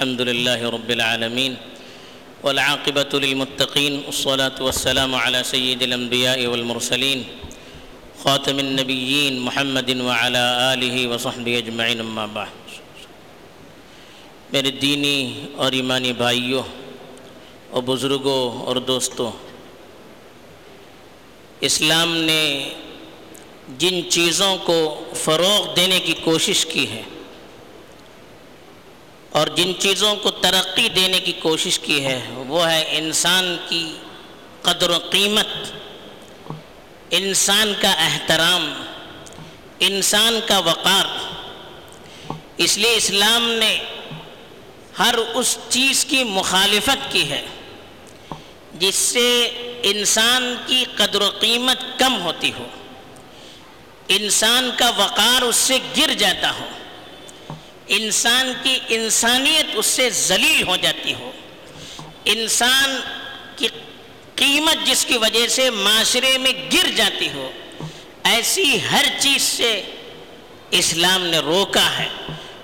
الحمد لله رب العالمين والعاقبة للمتقين والصلاة والسلام على سيد الأنبياء والمرسلين خاتم النبيين محمد وعلى آله وصحبه أجمعين أما بعد. میرے دینی اور ایمانی بھائیوں اور بزرگوں اور دوستوں، اسلام نے جن چیزوں کو فروغ دینے کی کوشش کی ہے اور جن چیزوں کو ترقی دینے کی کوشش کی ہے، وہ ہے انسان کی قدر و قیمت، انسان کا احترام، انسان کا وقار۔ اس لیے اسلام نے ہر اس چیز کی مخالفت کی ہے، جس سے انسان کی قدر و قیمت کم ہوتی ہو۔ انسان کا وقار اس سے گر جاتا ہو۔ انسان کی انسانیت اس سے ذلیل ہو جاتی ہو۔ انسان کی قیمت جس کی وجہ سے معاشرے میں گر جاتی ہو، ایسی ہر چیز سے اسلام نے روکا ہے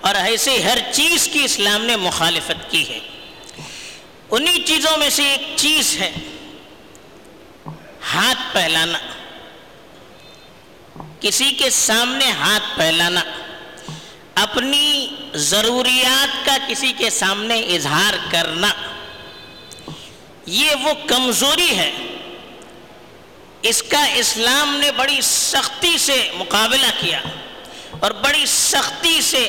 اور ایسے ہر چیز کی اسلام نے مخالفت کی ہے۔ انہی چیزوں میں سے ایک چیز ہے ہاتھ پھیلانا۔ کسی کے سامنے ہاتھ پھیلانا۔ اپنی ضروریات کا کسی کے سامنے اظہار کرنا، یہ وہ کمزوری ہے۔ اس کا اسلام نے بڑی سختی سے مقابلہ کیا اور بڑی سختی سے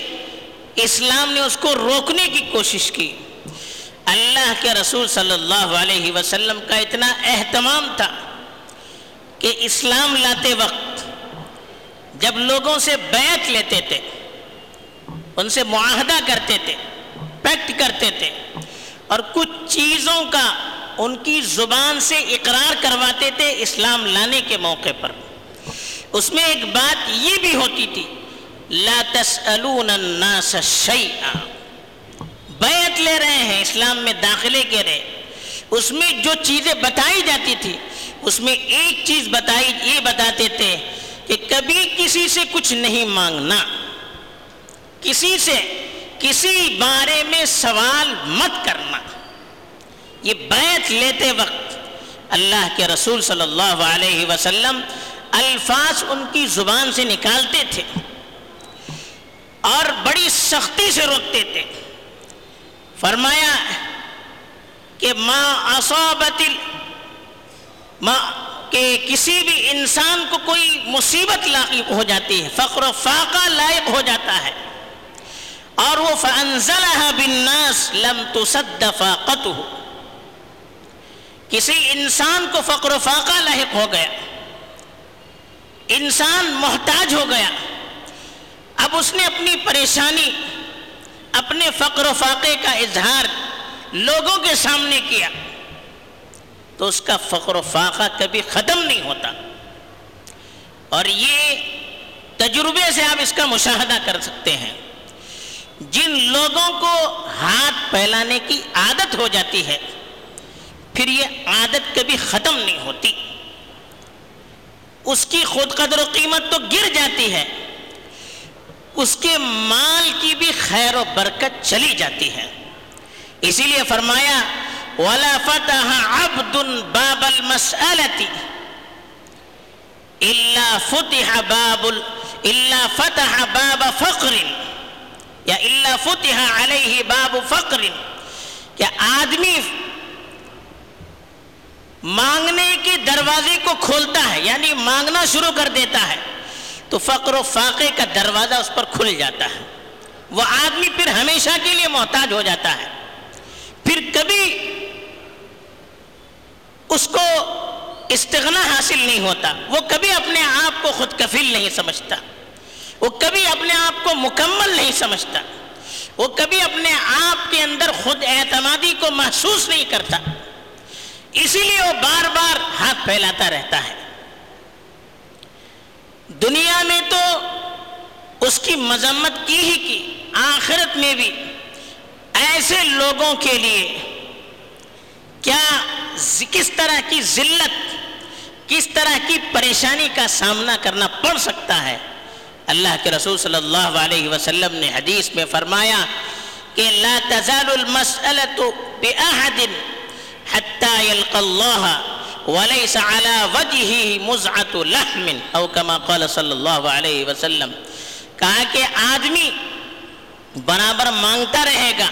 اسلام نے اس کو روکنے کی کوشش کی۔ اللہ کے رسول صلی اللہ علیہ وسلم کا اتنا اہتمام تھا کہ اسلام لاتے وقت جب لوگوں سے بیعت لیتے تھے ان سے معاہدہ کرتے تھے، پیکٹ کرتے تھے اور کچھ چیزوں کا ان کی زبان سے اقرار کرواتے تھے اسلام لانے کے موقع پر۔ اس میں ایک بات یہ بھی ہوتی تھی، لا تسألون الناس شیئا۔ بیعت لے رہے ہیں، اسلام میں داخلے کے رہے۔ اس میں جو چیزیں بتائی جاتی تھی، اس میں ایک چیز بتائی، یہ بتاتے تھے کہ کبھی کسی سے کچھ نہیں مانگنا۔ کسی سے کسی بارے میں سوال مت کرنا۔ یہ بیعت لیتے وقت اللہ کے رسول صلی اللہ علیہ وسلم الفاظ ان کی زبان سے نکالتے تھے اور بڑی سختی سے روکتے تھے۔ فرمایا کہ ما اصابت ما کہ کسی بھی انسان کو کوئی مصیبت لاحق ہو جاتی ہے فقر و فاقہ لائق ہو جاتا ہے۔ اور وہ فَأَنزَلَهَا بِالنَّاسِ لَمْ تُسَدَّ فَاقَتُهُ۔ کسی انسان کو فقر و فاقہ لاحق ہو گیا، انسان محتاج ہو گیا، اب اس نے اپنی پریشانی، اپنے فقر و فاقے کا اظہار لوگوں کے سامنے کیا، تو اس کا فقر و فاقہ کبھی ختم نہیں ہوتا۔ اور یہ تجربے سے آپ اس کا مشاہدہ کر سکتے ہیں۔ جن لوگوں کو ہاتھ پھیلانے کی عادت ہو جاتی ہے، پھر یہ عادت کبھی ختم نہیں ہوتی۔ اس کی خود قدر و قیمت تو گر جاتی ہے، اس کے مال کی بھی خیر و برکت چلی جاتی ہے۔ اسی لیے فرمایا، وَلَا فَتَحَ عَبْدٌ بَابَ الْمَسْأَلَةِ إِلَّا فُتِحَ بَابُ إِلَّا فَتَحَ بَابَ اللہ فتح علیہ باب فقر کیا آدمی مانگنے کے دروازے کو کھولتا ہے یعنی مانگنا شروع کر دیتا ہے، تو فقر و فاقے کا دروازہ اس پر کھل جاتا ہے۔ وہ آدمی پھر ہمیشہ کے لیے محتاج ہو جاتا ہے۔ پھر کبھی اس کو استغنا حاصل نہیں ہوتا، وہ کبھی اپنے آپ کو خود کفیل نہیں سمجھتا۔ وہ کبھی اپنے آپ کو مکمل نہیں سمجھتا، وہ کبھی اپنے آپ کے اندر خود اعتمادی کو محسوس نہیں کرتا۔ اسی لیے وہ بار بار ہاتھ پھیلاتا رہتا ہے۔ دنیا میں تو اس کی مذمت کی ہی کی، آخرت میں بھی۔ ایسے لوگوں کے لیے کیا کس طرح کی ذلت، کس طرح کی پریشانی کا سامنا کرنا پڑ سکتا ہے؟ اللہ کے رسول صلی اللہ علیہ وسلم نے حدیث میں فرمایا کہ لا تزال المسألة بأحد حتى يلقى الله وليس على وجهه مزعة لحم او كما قال صلی اللہ علیہ وسلم کہا کہ آدمی برابر مانگتا رہے گا،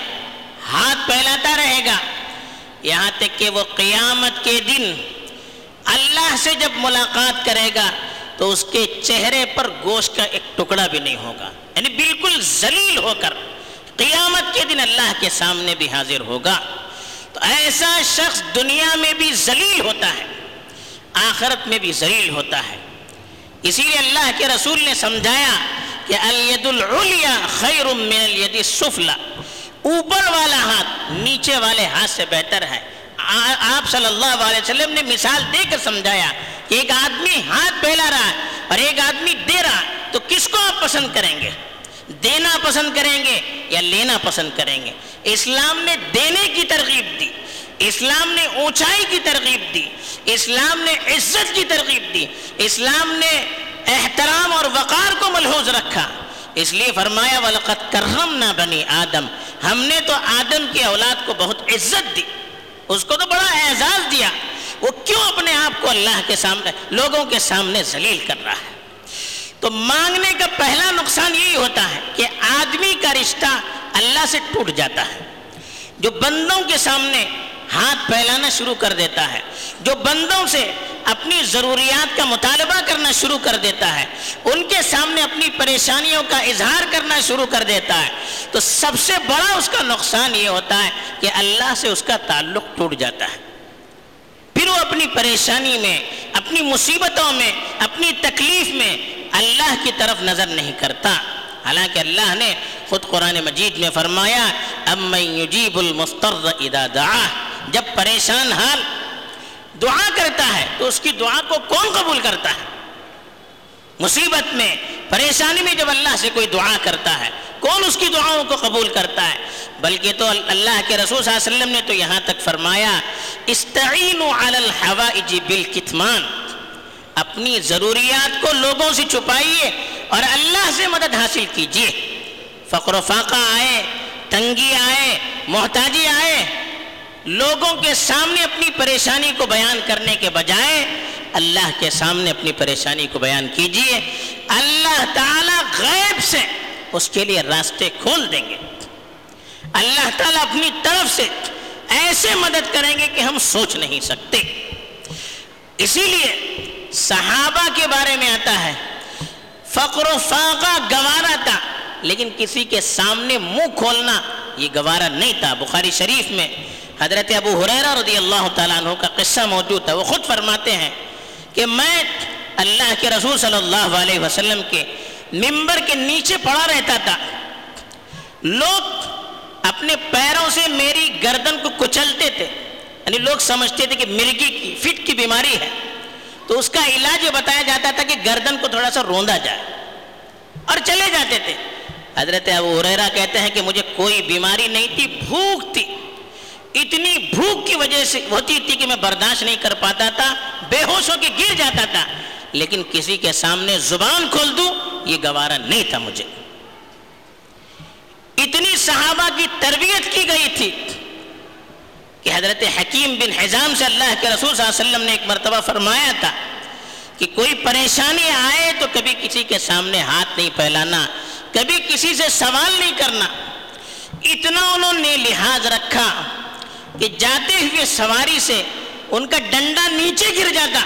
ہاتھ پھیلاتا رہے گا، یہاں تک کہ وہ قیامت کے دن اللہ سے جب ملاقات کرے گا تو اس کے چہرے پر گوشت کا ایک ٹکڑا بھی نہیں ہوگا۔ یعنی بالکل ذلیل ہو کر قیامت کے دن اللہ کے سامنے بھی حاضر ہوگا۔ تو ایسا شخص دنیا میں بھی ذلیل ہوتا ہے، آخرت میں بھی ذلیل ہوتا ہے۔ اسی لیے اللہ کے رسول نے سمجھایا کہ الید العلیا خیر من الید السفلا اوپر والا ہاتھ نیچے والے ہاتھ سے بہتر ہے۔ آپ صلی اللہ علیہ وسلم نے مثال دے کر سمجھایا ایک آدمی ہاتھ پھیلا رہا ہے اور ایک آدمی دے رہا ہے، تو کس کو آپ پسند کریں گے؟ دینا پسند کریں گے یا لینا پسند کریں گے؟ اسلام نے دینے کی ترغیب دی، اسلام نے اونچائی کی ترغیب دی، اسلام نے عزت کی ترغیب دی، اسلام نے احترام اور وقار کو ملحوظ رکھا۔ اس لیے فرمایا، وَلَقَدْ كَرَّمْنَا بَنِي آدم۔ ہم نے تو آدم کی اولاد کو بہت عزت دی، اس کو تو بڑا اعزاز دیا۔ وہ کیوں اپنے آپ کو اللہ کے سامنے لوگوں کے سامنے ذلیل کر رہا ہے؟ تو مانگنے کا پہلا نقصان یہی ہوتا ہے کہ آدمی کا رشتہ اللہ سے ٹوٹ جاتا ہے، جو بندوں کے سامنے ہاتھ پھیلانا شروع کر دیتا ہے، جو بندوں سے اپنی ضروریات کا مطالبہ کرنا شروع کر دیتا ہے، ان کے سامنے اپنی پریشانیوں کا اظہار کرنا شروع کر دیتا ہے۔ تو سب سے بڑا اس کا نقصان یہ ہوتا ہے کہ اللہ سے اس کا تعلق ٹوٹ جاتا ہے۔ اپنی پریشانی میں، اپنی مصیبتوں میں، اپنی تکلیف میں اللہ کی طرف نظر نہیں کرتا۔ حالانکہ اللہ نے خود قرآن مجید میں فرمایا اذا دعا جب پریشان حال دعا کرتا ہے، تو اس کی دعا کو کون قبول کرتا ہے؟ مصیبت میں پریشانی میں جب اللہ سے کوئی دعا کرتا ہے، کون اس کی دعاؤں کو قبول کرتا ہے؟ بلکہ تو اللہ کے رسول صلی اللہ علیہ وسلم نے تو یہاں تک فرمایا، استعینوا علی الحوائج بالکتمان، اپنی ضروریات کو لوگوں سے چھپائیے اور اللہ سے مدد حاصل کیجیے۔ فقر و فاقہ آئے، تنگی آئے، محتاجی آئے، لوگوں کے سامنے اپنی پریشانی کو بیان کرنے کے بجائے اللہ کے سامنے اپنی پریشانی کو بیان کیجیے۔ اللہ تعالیٰ غیب سے اس کے لیے راستے کھول دیں گے۔ اللہ تعالیٰ اپنی طرف سے ایسے مدد کریں گے کہ ہم سوچ نہیں سکتے۔ اسی لیے صحابہ کے بارے میں آتا ہے، فقر و فاقہ گوارا تھا، لیکن کسی کے سامنے منہ کھولنا یہ گوارا نہیں تھا۔ بخاری شریف میں حضرت ابو حریرہ رضی اللہ تعالیٰ عنہ کا قصہ موجود تھا، وہ خود فرماتے ہیں کہ میں اللہ کے رسول صلی اللہ علیہ وسلم کے ممبر کے نیچے پڑا رہتا تھا۔ لوگ اپنے پیروں سے میری گردن کو کچلتے تھے۔ یعنی لوگ سمجھتے تھے کہ مرگی کی، فٹ کی بیماری ہے۔ تو اس کا علاج یہ بتایا جاتا تھا کہ گردن کو تھوڑا سا روندا جائے۔ اور چلے جاتے تھے۔ حضرت ابو حریرہ کہتے ہیں کہ مجھے کوئی بیماری نہیں تھی، بھوک تھی۔ اتنی بھوک کی وجہ سے ہوتی تھی کہ میں برداشت نہیں کر پاتا تھا، بے ہوش ہو کے گر جاتا تھا۔ لیکن کسی کے سامنے زبان کھول دوں، یہ گوارا نہیں تھا مجھے۔ اتنی صحابہ کی تربیت کی گئی تھی کہ حضرت حکیم بن حزام سے اللہ کے رسول صلی اللہ علیہ وسلم نے ایک مرتبہ فرمایا تھا کہ کوئی پریشانی آئے تو کبھی کسی کے سامنے ہاتھ نہیں پھیلانا، کبھی کسی سے سوال نہیں کرنا۔ اتنا انہوں نے لحاظ رکھا۔ کہ جاتے ہوئے سواری سے ان کا ڈنڈا نیچے گر جاتا۔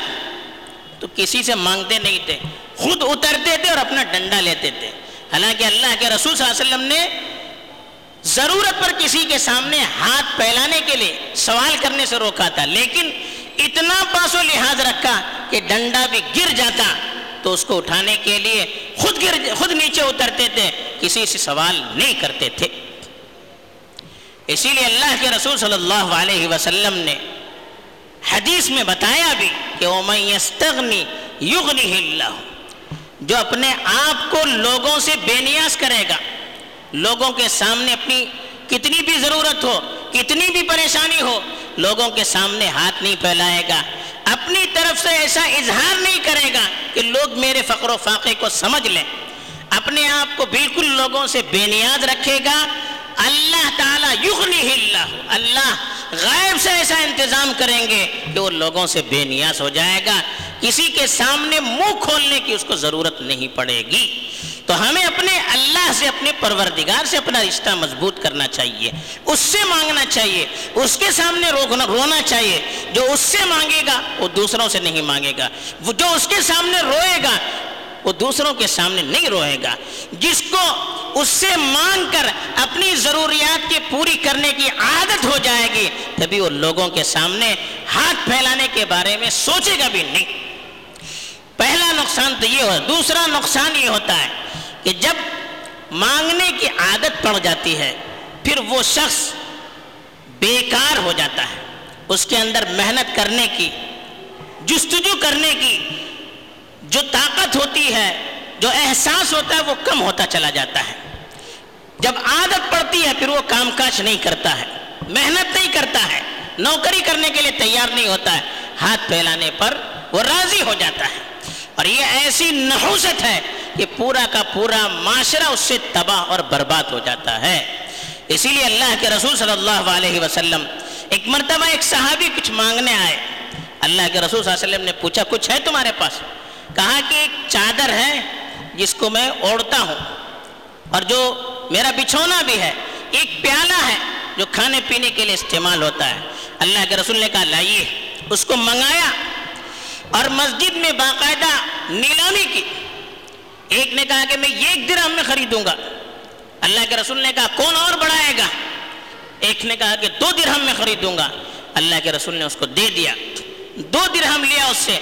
تو کسی سے مانگتے نہیں تھے۔ خود اترتے تھے اور اپنا ڈنڈا لیتے تھے۔ حالانکہ اللہ کے رسول صلی اللہ علیہ وسلم نے ضرورت پر کسی کے سامنے ہاتھ پھیلانے کے لیے سوال کرنے سے روکا تھا۔ لیکن اتنا پاس و لحاظ رکھا کہ ڈنڈا بھی گر جاتا۔ تو اس کو اٹھانے کے لیے خود گر خود نیچے اترتے تھے۔ کسی سے سوال نہیں کرتے تھے۔ اسی لیے اللہ کے رسول صلی اللہ علیہ وسلم نے حدیث میں بتایا بھی کہ جو اپنے آپ کو لوگوں سے بے نیاز کرے گا، لوگوں کے سامنے اپنی کتنی بھی ضرورت ہو، کتنی بھی پریشانی ہو، لوگوں کے سامنے ہاتھ نہیں پھیلائے گا۔ اپنی طرف سے ایسا اظہار نہیں کرے گا کہ لوگ میرے فقر و فاقے کو سمجھ لیں۔ اپنے آپ کو بالکل لوگوں سے بے نیاز رکھے گا اللہ تعالیٰ یغنی اللہ اللہ غائب سے ایسا انتظام کریں گے کہ وہ لوگوں سے بے نیاز ہو جائے گا۔ کسی کے سامنے منہ کھولنے کی اس کو ضرورت نہیں پڑے گی۔ تو ہمیں اپنے اللہ سے، اپنے پروردگار سے اپنا رشتہ مضبوط کرنا چاہیے۔ اس سے مانگنا چاہیے۔ اس کے سامنے روکنا رونا چاہیے۔ جو اس سے مانگے گا، وہ دوسروں سے نہیں مانگے گا۔ وہ جو اس کے سامنے روئے گا وہ دوسروں کے سامنے نہیں روئے گا۔ جس کو اس سے مانگ کر اپنی ضروریات کی پوری کرنے کی عادت ہو جائے گی، تبھی وہ لوگوں کے سامنے ہاتھ پھیلانے کے بارے میں سوچے گا بھی نہیں۔ پہلا نقصان تو یہ ہو، دوسرا نقصان یہ ہوتا ہے کہ جب مانگنے کی عادت پڑ جاتی ہے، پھر وہ شخص بیکار ہو جاتا ہے۔ اس کے اندر محنت کرنے کی، جستجو کرنے کی جو طاقت ہوتی ہے، جو احساس ہوتا ہے، وہ کم ہوتا چلا جاتا ہے۔ جب عادت پڑتی ہے، پھر وہ کام کاج نہیں کرتا ہے۔ محنت نہیں کرتا ہے۔ نوکری کرنے کے لیے تیار نہیں ہوتا ہے۔ ہاتھ پھیلانے پر وہ راضی ہو جاتا ہے۔ اور یہ ایسی نحوست ہے کہ پورا کا پورا معاشرہ اس سے تباہ اور برباد ہو جاتا ہے۔ اسی لیے اللہ کے رسول صلی اللہ علیہ وسلم ایک مرتبہ ایک صحابی کچھ مانگنے آئے۔ اللہ کے رسول صلی اللہ علیہ وسلم نے پوچھا، کچھ ہے تمہارے پاس؟ کہا کہ ایک چادر ہے جس کو میں اوڑھتا ہوں۔ اور جو میرا بچھونا بھی ہے، ایک پیالہ ہے جو کھانے پینے کے لیے استعمال ہوتا ہے۔ اللہ کے رسول نے کہا، لائیے۔ اس کو منگایا اور مسجد میں باقاعدہ نیلامی کی۔ ایک نے کہا کہ میں ایک درہم میں خریدوں گا۔ اللہ کے رسول نے کہا، کون اور بڑھائے گا؟ ایک نے کہا کہ دو درہم میں خریدوں گا۔ اللہ کے رسول نے اس کو دے دیا۔ دو درہم لیا اس سے۔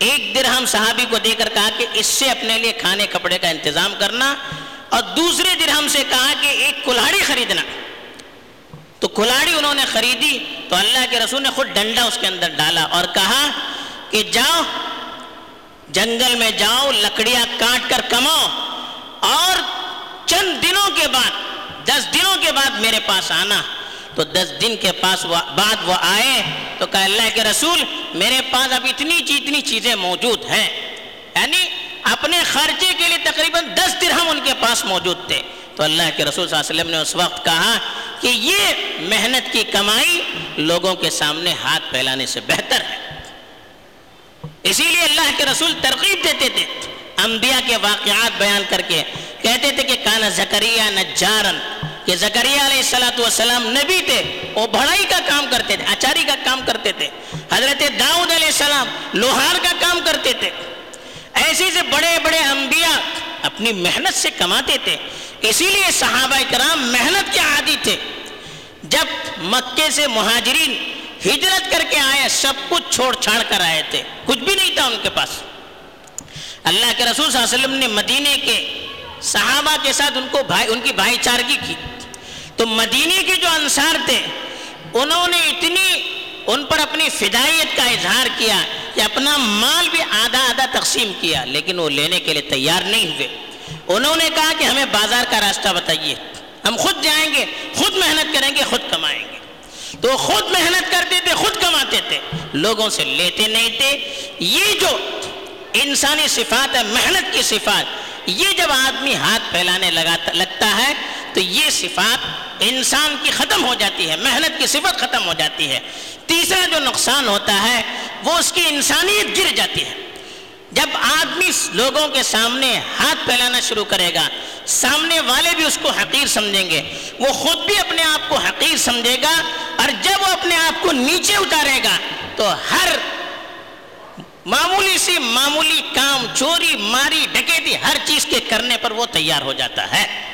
ایک درہم صحابی کو دے کر کہا کہ اس سے اپنے لیے کھانے کپڑے کا انتظام کرنا اور دوسرے درہم سے کہا کہ ایک کلاڑی خریدنا تو کلاڑی انہوں نے خریدی تو اللہ کے رسول نے خود ڈنڈا اس کے اندر ڈالا اور کہا کہ جاؤ، جنگل میں جاؤ، لکڑیاں کاٹ کر کماؤ اور چند دنوں کے بعد، دس دنوں کے بعد میرے پاس آنا۔ تو دس دن کے پاس بعد وہ آئے تو کہا اللہ کے رسول، میرے پاس اب اتنی اتنی چیزیں موجود ہیں۔ یعنی اپنے خرچے کے لیے تقریباً دس درہم ان کے پاس موجود تھے۔ تو اللہ کے رسول صلی اللہ علیہ وسلم نے اس وقت کہا کہ یہ محنت کی کمائی لوگوں کے سامنے ہاتھ پھیلانے سے بہتر ہے۔ اسی لیے اللہ کے رسول ترغیب دیتے تھے۔ انبیاء کے واقعات بیان کر کے کہتے تھے کہ کانا زکریہ نجارن کہ زکریہ علیہ السلام والسلام نبی تھے، وہ بڑھائی کا کام کرتے تھے، اچاری کا کام کرتے تھے۔ حضرت داؤد علیہ السلام لوہار کا کام کرتے تھے۔ ایسے سے بڑے بڑے انبیاء اپنی محنت سے کماتے تھے۔ اسی لیے صحابہ کرام محنت کے عادی تھے۔ جب مکے سے مہاجرین ہجرت کر کے آئے، سب کچھ چھوڑ چھاڑ کر آئے تھے۔ کچھ بھی نہیں تھا ان کے پاس۔ اللہ کے رسول صلی اللہ علیہ وسلم نے مدینے کے صحابہ کے ساتھ ان کو بھائی ان کی بھائی چارگی کی۔ تو مدینے کے جو انصار تھے، انہوں نے اتنی ان پر اپنی فدائیت کا اظہار کیا کہ اپنا مال بھی آدھا آدھا تقسیم کیا، لیکن وہ لینے کے لیے تیار نہیں ہوئے۔ انہوں نے کہا کہ ہمیں بازار کا راستہ بتائیے۔ ہم خود جائیں گے، خود محنت کریں گے، خود کمائیں گے۔ تو خود محنت کرتے تھے، خود کماتے تھے۔ لوگوں سے لیتے نہیں تھے۔ یہ جو انسانی صفات ہے، محنت کی صفات یہ جب آدمی ہاتھ پھیلانے لگتا ہے تو یہ صفات انسان کی ختم ہو جاتی ہے، محنت کی صفت ختم ہو جاتی ہے۔ تیسرا جو نقصان ہوتا ہے، وہ اس کی انسانیت گر جاتی ہے۔ جب آدمی لوگوں کے سامنے ہاتھ پھیلانا شروع کرے گا، سامنے والے بھی اس کو حقیر سمجھیں گے۔ وہ خود بھی اپنے آپ کو حقیر سمجھے گا اور جب وہ اپنے آپ کو نیچے اتارے گا، تو ہر معمولی سی معمولی کام، چوری، ماری، ڈکیتی، ہر چیز کے کرنے پر وہ تیار ہو جاتا ہے۔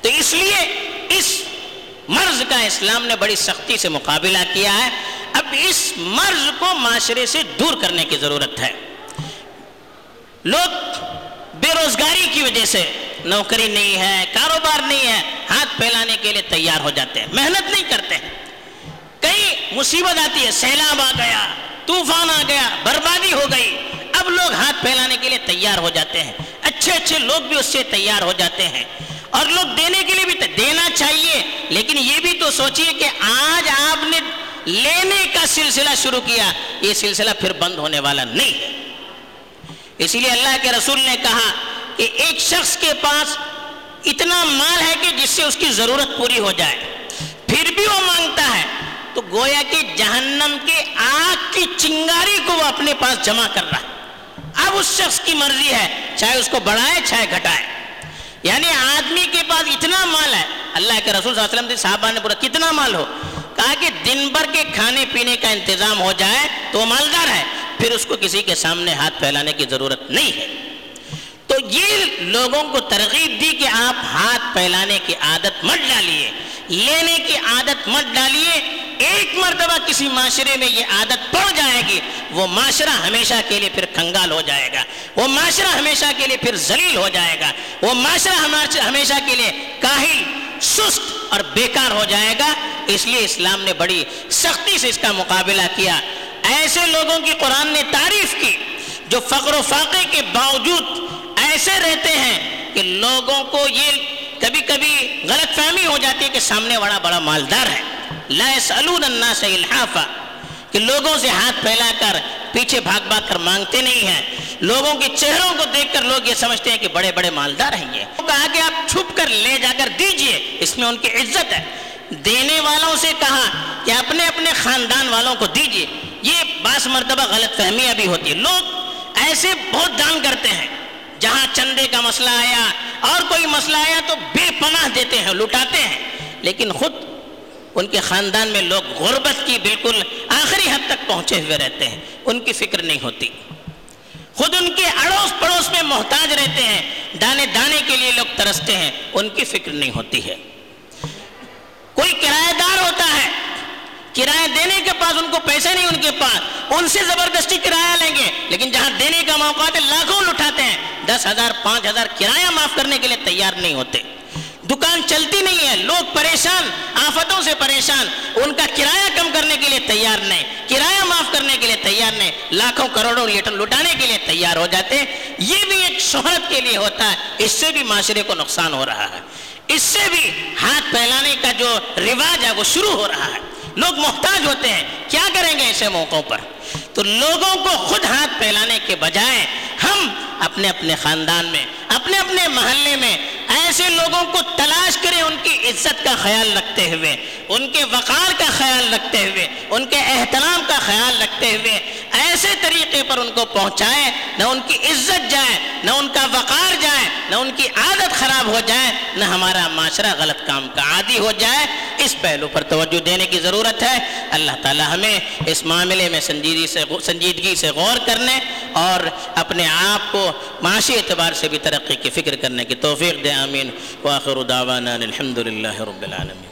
تو اس لیے اس مرض کا اسلام نے بڑی سختی سے مقابلہ کیا ہے۔ اب اس مرض کو معاشرے سے دور کرنے کی ضرورت ہے۔ لوگ بے روزگاری کی وجہ سے نوکری نہیں ہے، کاروبار نہیں ہے، ہاتھ پھیلانے کے لیے تیار ہو جاتے ہیں، محنت نہیں کرتے۔ کئی مصیبت آتی ہے، سیلاب آ گیا۔ طوفان آ گیا، بربادی ہو گئی۔ اب لوگ ہاتھ پھیلانے کے لیے تیار ہو جاتے ہیں۔ اچھے اچھے لوگ بھی اس سے تیار ہو جاتے ہیں۔ اور لوگ دینے کے لیے بھی دینا چاہیے۔ لیکن یہ بھی تو سوچئے کہ آج آپ نے لینے کا سلسلہ شروع کیا۔ یہ سلسلہ پھر بند ہونے والا نہیں۔ ہے اسی لیے اللہ کے رسول نے کہا کہ ایک شخص کے پاس اتنا مال ہے کہ جس سے اس کی ضرورت پوری ہو جائے۔ پھر بھی وہ مانگتا ہے۔ تو گویا کہ جہنم کے آگ کی چنگاری کو وہ اپنے پاس جمع کر رہا ہے۔ اب اس شخص کی مرضی ہے، چاہے اس کو بڑھائے، چاہے گھٹائے۔ یعنی آدمی کے پاس اتنا مال ہے۔ اللہ کے رسول صلی اللہ علیہ وسلم صحابہ نے پورا کتنا مال ہو؟ کہا کہ دن بھر کے کھانے پینے کا انتظام ہو جائے تو وہ مالدار ہے۔ پھر اس کو کسی کے سامنے ہاتھ پھیلانے کی ضرورت نہیں ہے۔ تو یہ لوگوں کو ترغیب دی کہ آپ ہاتھ پھیلانے کی عادت مت ڈالیے۔ لینے کی عادت مت ڈالیے۔ ایک مرتبہ کسی معاشرے میں یہ عادت پڑ جائے گی، وہ معاشرہ ہمیشہ کے لیے پھر کنگال ہو جائے گا۔ وہ معاشرہ ہمیشہ کے لیے پھر ذلیل ہو جائے گا۔ وہ معاشرہ ہمیشہ کے لیے کاہل، سست اور بیکار ہو جائے گا۔ اس لیے اسلام نے بڑی سختی سے اس کا مقابلہ کیا۔ ایسے لوگوں کی قرآن نے تعریف کی جو فقر و فاقے کے باوجود ایسے رہتے ہیں کہ لوگوں کو یہ کبھی کبھی غلط فہمی ہو جاتی ہے کہ سامنے والا بڑا مالدار ہے۔ لا يسألون الناس الحافا کہ لوگوں سے ہاتھ پھیلا کر پیچھے بھاگ بھاگ کر مانگتے نہیں ہیں۔ لوگوں کے چہروں کو دیکھ کر لوگ یہ سمجھتے ہیں کہ بڑے بڑے مالدار ہیں یہ۔ کہا کہ آپ چھپ کر لے جا کر دیجیے، اس میں ان کی عزت ہے۔ دینے والوں سے کہا کہ اپنے اپنے خاندان والوں کو دیجیے۔ یہ باس مرتبہ غلط فہمیاں بھی ہوتی ہے لوگ ایسے بہت دان کرتے ہیں، جہاں چندے کا مسئلہ آیا اور کوئی مسئلہ آیا تو بے پناہ دیتے ہیں، لٹاتے ہیں۔ لیکن خود ان کے خاندان میں لوگ غربت کی بالکل آخری حد تک پہنچے ہوئے رہتے ہیں۔ ان کی فکر نہیں ہوتی۔ خود ان کے اڑوس پڑوس میں محتاج رہتے ہیں۔ دانے دانے کے لیے لوگ ترستے ہیں۔ ان کی فکر نہیں ہوتی ہے۔ کوئی کرایہ دار ہوتا ہے۔ کرایہ دینے کے پاس ان کو پیسے نہیں ان کے پاس۔ ان سے زبردستی کرایہ لیں گے۔ لیکن جہاں دینے کا موقع ہے، لاکھوں لٹاتے ہیں۔ دس ہزار، پانچ ہزار کرایہ معاف کرنے کے لیے تیار نہیں ہوتے۔ دکان چلتی نہیں ہے۔ لوگ پریشان، آفت آفتوں سے پریشان، ان کا کرایہ کم کرنے کے لیے تیار نہیں، کرایہ معاف کرنے کے لیے تیار نہیں، لاکھوں کروڑوں لیٹر لٹانے کے لیے تیار ہو جاتے ہیں یہ بھی ایک شہرت کے لیے ہوتا ہے، اس سے بھی معاشرے کو نقصان ہو رہا ہے۔ اس سے بھی ہاتھ پھیلانے کا جو رواج ہے، وہ شروع ہو رہا ہے۔ لوگ محتاج ہوتے ہیں، کیا کریں گے ایسے موقعوں پر؟ تو لوگوں کو خود ہاتھ پھیلانے کے بجائے ہم اپنے اپنے خاندان میں، اپنے اپنے محلے میں ایسے لوگوں کو تلاش عزت کا خیال رکھتے ہوئے، ان کے وقار کا خیال رکھتے ہوئے، ان کے احترام کا خیال رکھتے ہوئے ایسے طریقے پر ان کو پہنچائیں، نہ ان کی عزت جائے، نہ ان کا وقار جائے، نہ ان کی عادت خراب ہو جائے، نہ ہمارا معاشرہ غلط کام کا عادی ہو جائے۔ اس پہلو پر توجہ دینے کی ضرورت ہے۔ اللہ تعالی ہمیں اس معاملے میں سنجیدگی سے سنجیدگی سے غور کرنے اور اپنے آپ کو معاشی اعتبار سے بھی ترقی کی فکر کرنے کی توفیق دے، آمین۔ واخر دعوانا الحمد للہ رب العالمین۔